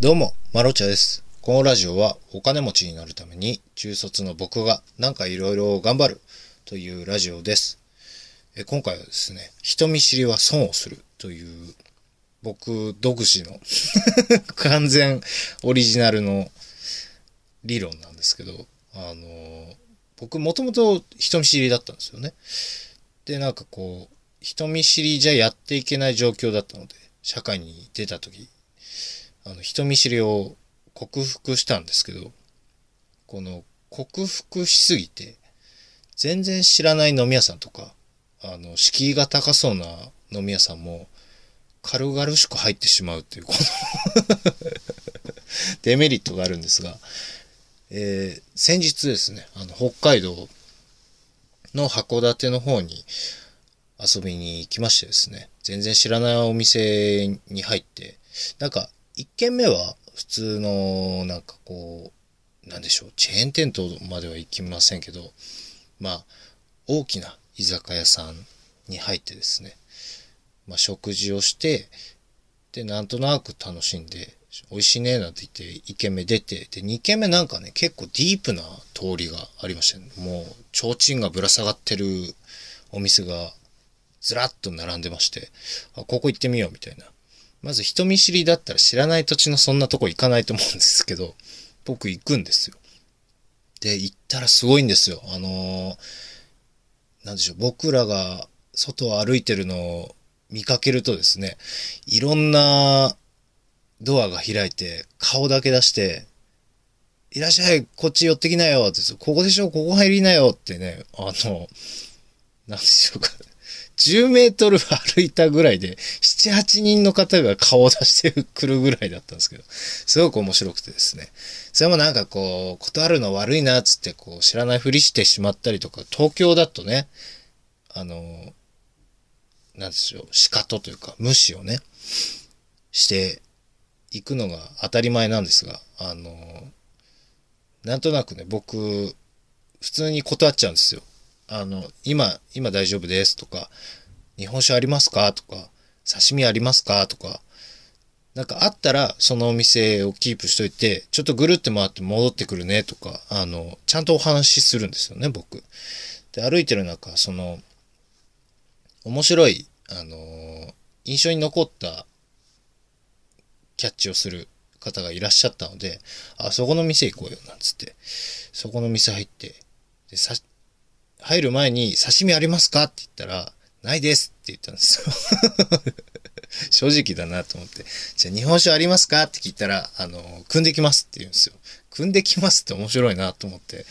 どうも、マロチャです。このラジオはお金持ちになるために中卒の僕がなんかいろいろ頑張るというラジオです。え今回はですね、人見知りは損をするという僕独自の 完全オリジナルの理論なんですけど、あの、僕もともと人見知りだったんですよね。で、なんかこう、人見知りじゃやっていけない状況だったので、社会に出た時、あの、人見知りを克服したんですけど、この、克服しすぎて、全然知らない飲み屋さんとか、あの、敷居が高そうな飲み屋さんも、軽々しく入ってしまうっていう、この デメリットがあるんですが、えー先日ですね、あの、北海道の函館の方に遊びに行きましてですね、全然知らないお店に入って、なんか、一軒目は普通の、なんかこう、なんでしょう、チェーン店とまでは行きませんけど、まあ、大きな居酒屋さんに入ってですね、まあ、食事をして、で、なんとなく楽しんで、美味しいね、なんて言って、1軒目出て、で、2軒目なんかね、結構ディープな通りがありましたね。もう、提灯がぶら下がってるお店が、ずらっと並んでまして、あ、ここ行ってみよう、みたいな。まず人見知りだったら知らない土地のそんなとこ行かないと思うんですけど、僕行くんですよ。で、行ったらすごいんですよ。あのーなんでしょう、僕らが外を歩いてるのを見かけるとですね、いろんなドアが開いて、顔だけ出して、いらっしゃい、こっち寄ってきなよって、ここでしょ、ここ入りなよってね、あの、なんでしょうか。10メートル歩いたぐらいで、7、8人の方が顔を出してくるぐらいだったんですけど、すごく面白くてですね。それもなんかこう、断るの悪いなっつって、こう、知らないふりしてしまったりとか、東京だとね、あの、なんでしょう、仕方というか、無視をね、していくのが当たり前なんですが、あの、なんとなくね、僕、普通に断っちゃうんですよ。あの、今、今大丈夫ですとか、日本酒ありますか？とか、刺身ありますか？とか、なんかあったら、そのお店をキープしといて、ちょっとぐるって回って戻ってくるね？とか、あの、ちゃんとお話しするんですよね、僕。で、歩いてる中、その、面白い、あの、印象に残ったキャッチをする方がいらっしゃったので、あ、そこの店行こうよ、なんつって、そこの店入って、で、さ、入る前に刺身ありますか？って言ったら、ないですって言ったんですよ。正直だなと思って。じゃあ日本酒ありますか？って聞いたら、あの、組んできますって言うんですよ。組んできますって面白いなと思って、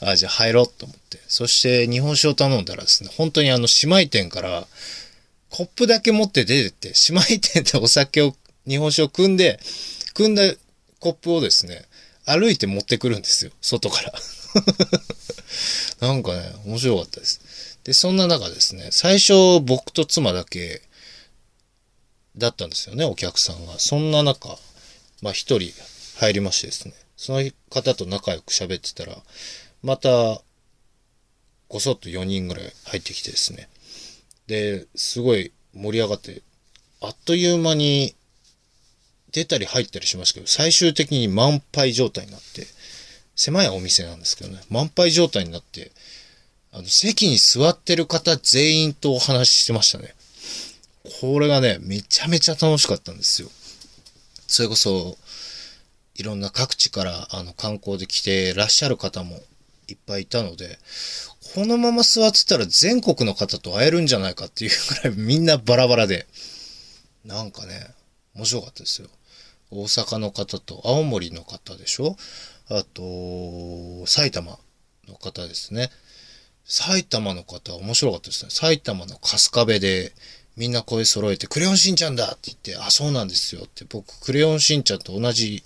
ああ、じゃあ入ろうと思って。そして日本酒を頼んだらですね、本当にあの姉妹店から、コップだけ持って出てって、姉妹店でお酒を、日本酒を汲んで、汲んだコップをですね、歩いて持ってくるんですよ。外から。なんかね、面白かったです。で、そんな中ですね、最初僕と妻だけだったんですよね、お客さんが。そんな中、まあ一人入りましてですね、その方と仲良く喋ってたら、また、ごそっと4人ぐらい入ってきてですね。で、すごい盛り上がって、あっという間に出たり入ったりしましたけど、最終的に満杯状態になって、狭いお店なんですけどね、満杯状態になって、あの、席に座ってる方全員とお話ししてましたね。これがね、めちゃめちゃ楽しかったんですよ。それこそ、いろんな各地からあの観光で来てらっしゃる方もいっぱいいたので、このまま座ってたら全国の方と会えるんじゃないかっていうぐらいみんなバラバラで、なんかね、面白かったですよ。大阪の方と青森の方でしょ？あと、埼玉の方ですね。埼玉の方面白かったですね。埼玉の春日部でみんな声揃えて、クレヨンしんちゃんだ！って言って、あ、そうなんですよって、僕、クレヨンしんちゃんと同じ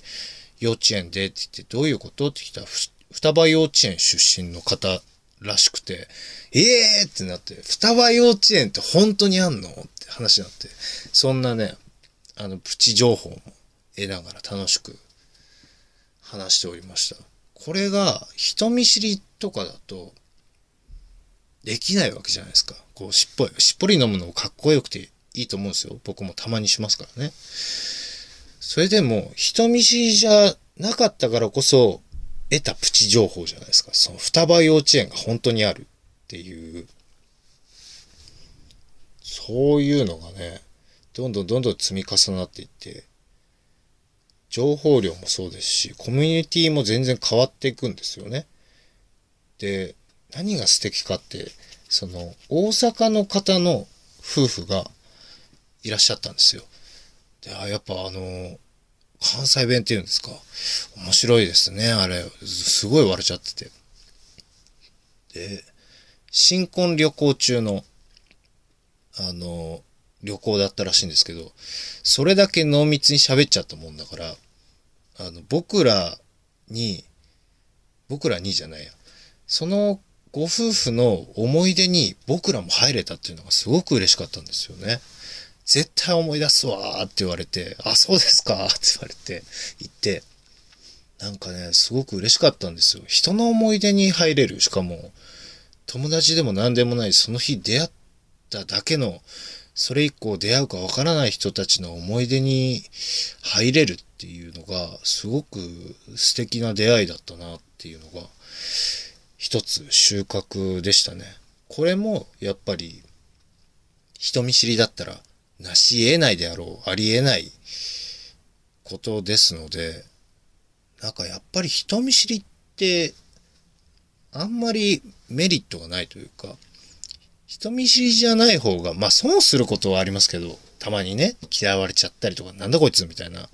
幼稚園でって言って、どういうこと？って聞いたら、双葉幼稚園出身の方らしくて、ええー！ってなって、双葉幼稚園って本当にあんの？って話になって、そんなね、あの、プチ情報も得ながら楽しく話しておりました。これが人見知りとかだとできないわけじゃないですか。こう、しっぽり、しっぽり飲むのかっこよくていいと思うんですよ。僕もたまにしますからね。それでも人見知りじゃなかったからこそ得たプチ情報じゃないですか。その双葉幼稚園が本当にあるっていう、そういうのがね、どんどんどんどん積み重なっていって、情報量もそうですし、コミュニティも全然変わっていくんですよね。で、何が素敵かって、その、大阪の方の夫婦がいらっしゃったんですよ。で、あ、やっぱあの、関西弁っていうんですか。面白いですね、あれ。すごい笑っちゃってて。で、新婚旅行中の、あの、旅行だったらしいんですけど、それだけ濃密に喋っちゃったもんだから、あの、僕らに、僕らにじゃないや。そのご夫婦の思い出に僕らも入れたっていうのがすごく嬉しかったんですよね。絶対思い出すわーって言われて、あ、そうですかって言われて、言って、なんかね、すごく嬉しかったんですよ。人の思い出に入れる。しかも、友達でも何でもない、その日出会っただけの、それ以降出会うかわからない人たちの思い出に入れるっていうのが、すごく素敵な出会いだったなっていうのが、一つ収穫でしたね。これも、やっぱり、人見知りだったら、なし得ないであろう、あり得ないことですので、なんかやっぱり人見知りって、あんまりメリットがないというか、人見知りじゃない方が、まあ損することはありますけど、たまにね、嫌われちゃったりとか、なんだこいつみたいな、あ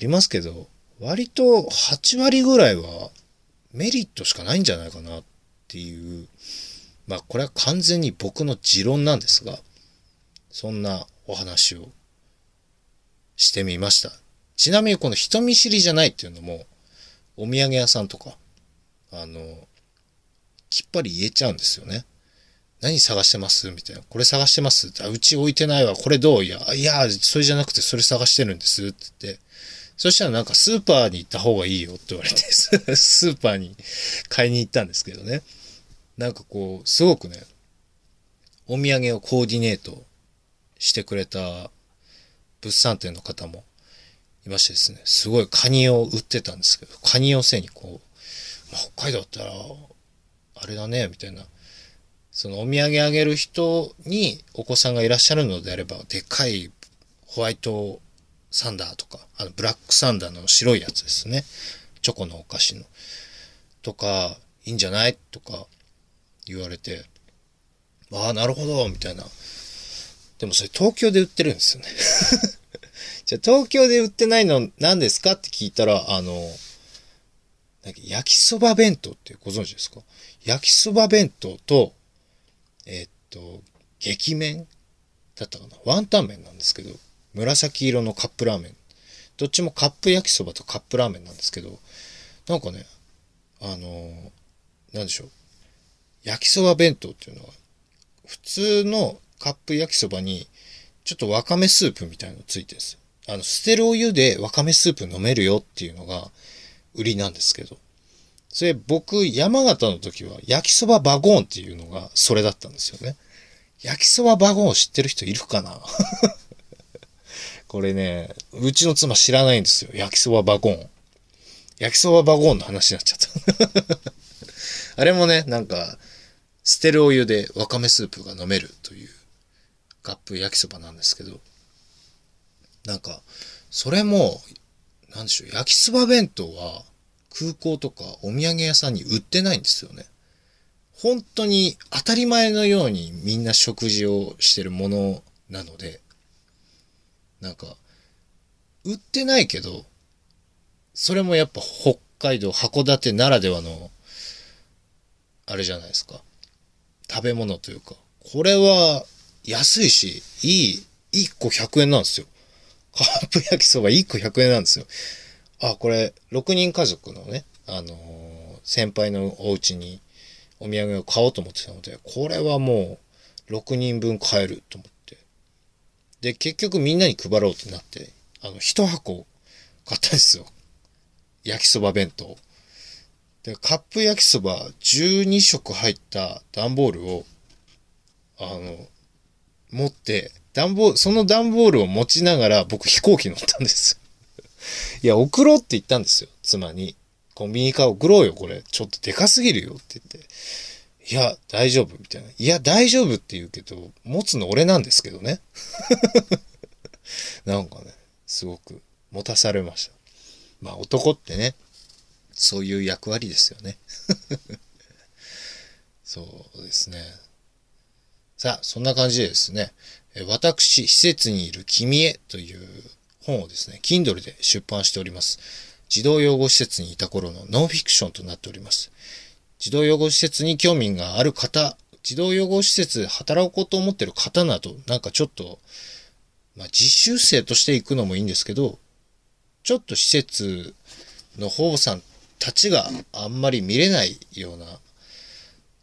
りますけど、割と8割ぐらいはメリットしかないんじゃないかなっていう、まあこれは完全に僕の持論なんですが、そんなお話をしてみました。ちなみにこの人見知りじゃないっていうのも、お土産屋さんとか、あの、きっぱり言えちゃうんですよね。何探してます？みたいな。これ探してます？あうち置いてないわ。これどういや、いや、それじゃなくてそれ探してるんです。って言って。そしたらなんかスーパーに行った方がいいよって言われて、スーパーに買いに行ったんですけどね。なんかこう、すごくね、お土産をコーディネートしてくれた物産展の方もいましてですね、すごいカニを売ってたんですけど、カニを背にこう、ま、北海道だったら、あれだね、みたいな。そのお土産あげる人にお子さんがいらっしゃるのであれば、でっかいホワイトサンダーとか、あのブラックサンダーの白いやつですね。チョコのお菓子の。とか、いいんじゃないとか言われて、ああ、なるほど、みたいな。でもそれ東京で売ってるんですよね。じゃあ東京で売ってないの何ですかって聞いたら、あの、焼きそば弁当ってご存知ですか？焼きそば弁当と、えーっと、激麺だったかな？ワンタン麺なんですけど、紫色のカップラーメン。どっちもカップ焼きそばとカップラーメンなんですけど、なんかね、あの、なんでしょう。焼きそば弁当っていうのは、普通のカップ焼きそばに、ちょっとわかめスープみたいのついてるんですよ。あの、捨てるお湯でわかめスープ飲めるよっていうのが売りなんですけど。それ僕、山形の時は焼きそばバゴーンっていうのがそれだったんですよね。焼きそばバゴーン知ってる人いるかな？これね、うちの妻知らないんですよ。焼きそばバゴーン。焼きそばバゴーンの話になっちゃった。あれもね、なんか、捨てるお湯でわかめスープが飲めるというカップ焼きそばなんですけど、なんか、それも、なんでしょう、焼きそば弁当は空港とかお土産屋さんに売ってないんですよね。本当に当たり前のようにみんな食事をしてるものなので、なんか、売ってないけど、それもやっぱ北海道函館ならではの、あれじゃないですか。食べ物というか。これは安いし、いい、1個100円なんですよ。カップ焼きそば1個100円なんですよ。あ、これ、6人家族のね、あのー先輩のお家にお土産を買おうと思ってたので、これはもう6人分買えると思って。で、結局みんなに配ろうってなって、あの、1箱買ったんですよ。焼きそば弁当。で、カップ焼きそば12食入った段ボールを、あの、持って、段ボール、その段ボールを持ちながら僕飛行機乗ったんです。いや、送ろうって言ったんですよ。妻に。コンビニから送ろうよ、これ。ちょっとでかすぎるよって言って。いや、大丈夫みたいな。いや、大丈夫って言うけど、持つの俺なんですけどね。なんかね、すごく持たされました。まあ男ってね、そういう役割ですよね。そうですね。さあ、そんな感じでですね、私、施設にいる君へという本をですね、Kindle で出版しております。児童養護施設にいた頃のノンフィクションとなっております。児童養護施設に興味がある方、児童養護施設で働こうと思ってる方など、なんかちょっと、まあ、実習生として行くのもいいんですけど、ちょっと施設の保護さんたちがあんまり見れないような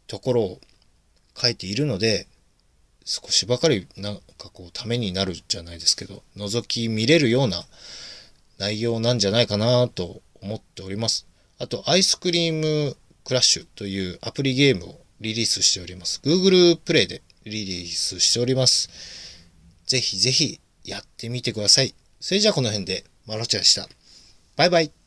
ところを書いているので、少しばかりなんかこうためになるじゃないですけど、覗き見れるような内容なんじゃないかなと思っております。あと、アイスクリームクラッシュというアプリゲームをリリースしております。Google プレイでリリースしております。ぜひぜひやってみてください。それじゃあこの辺で、マロチャでした。バイバイ。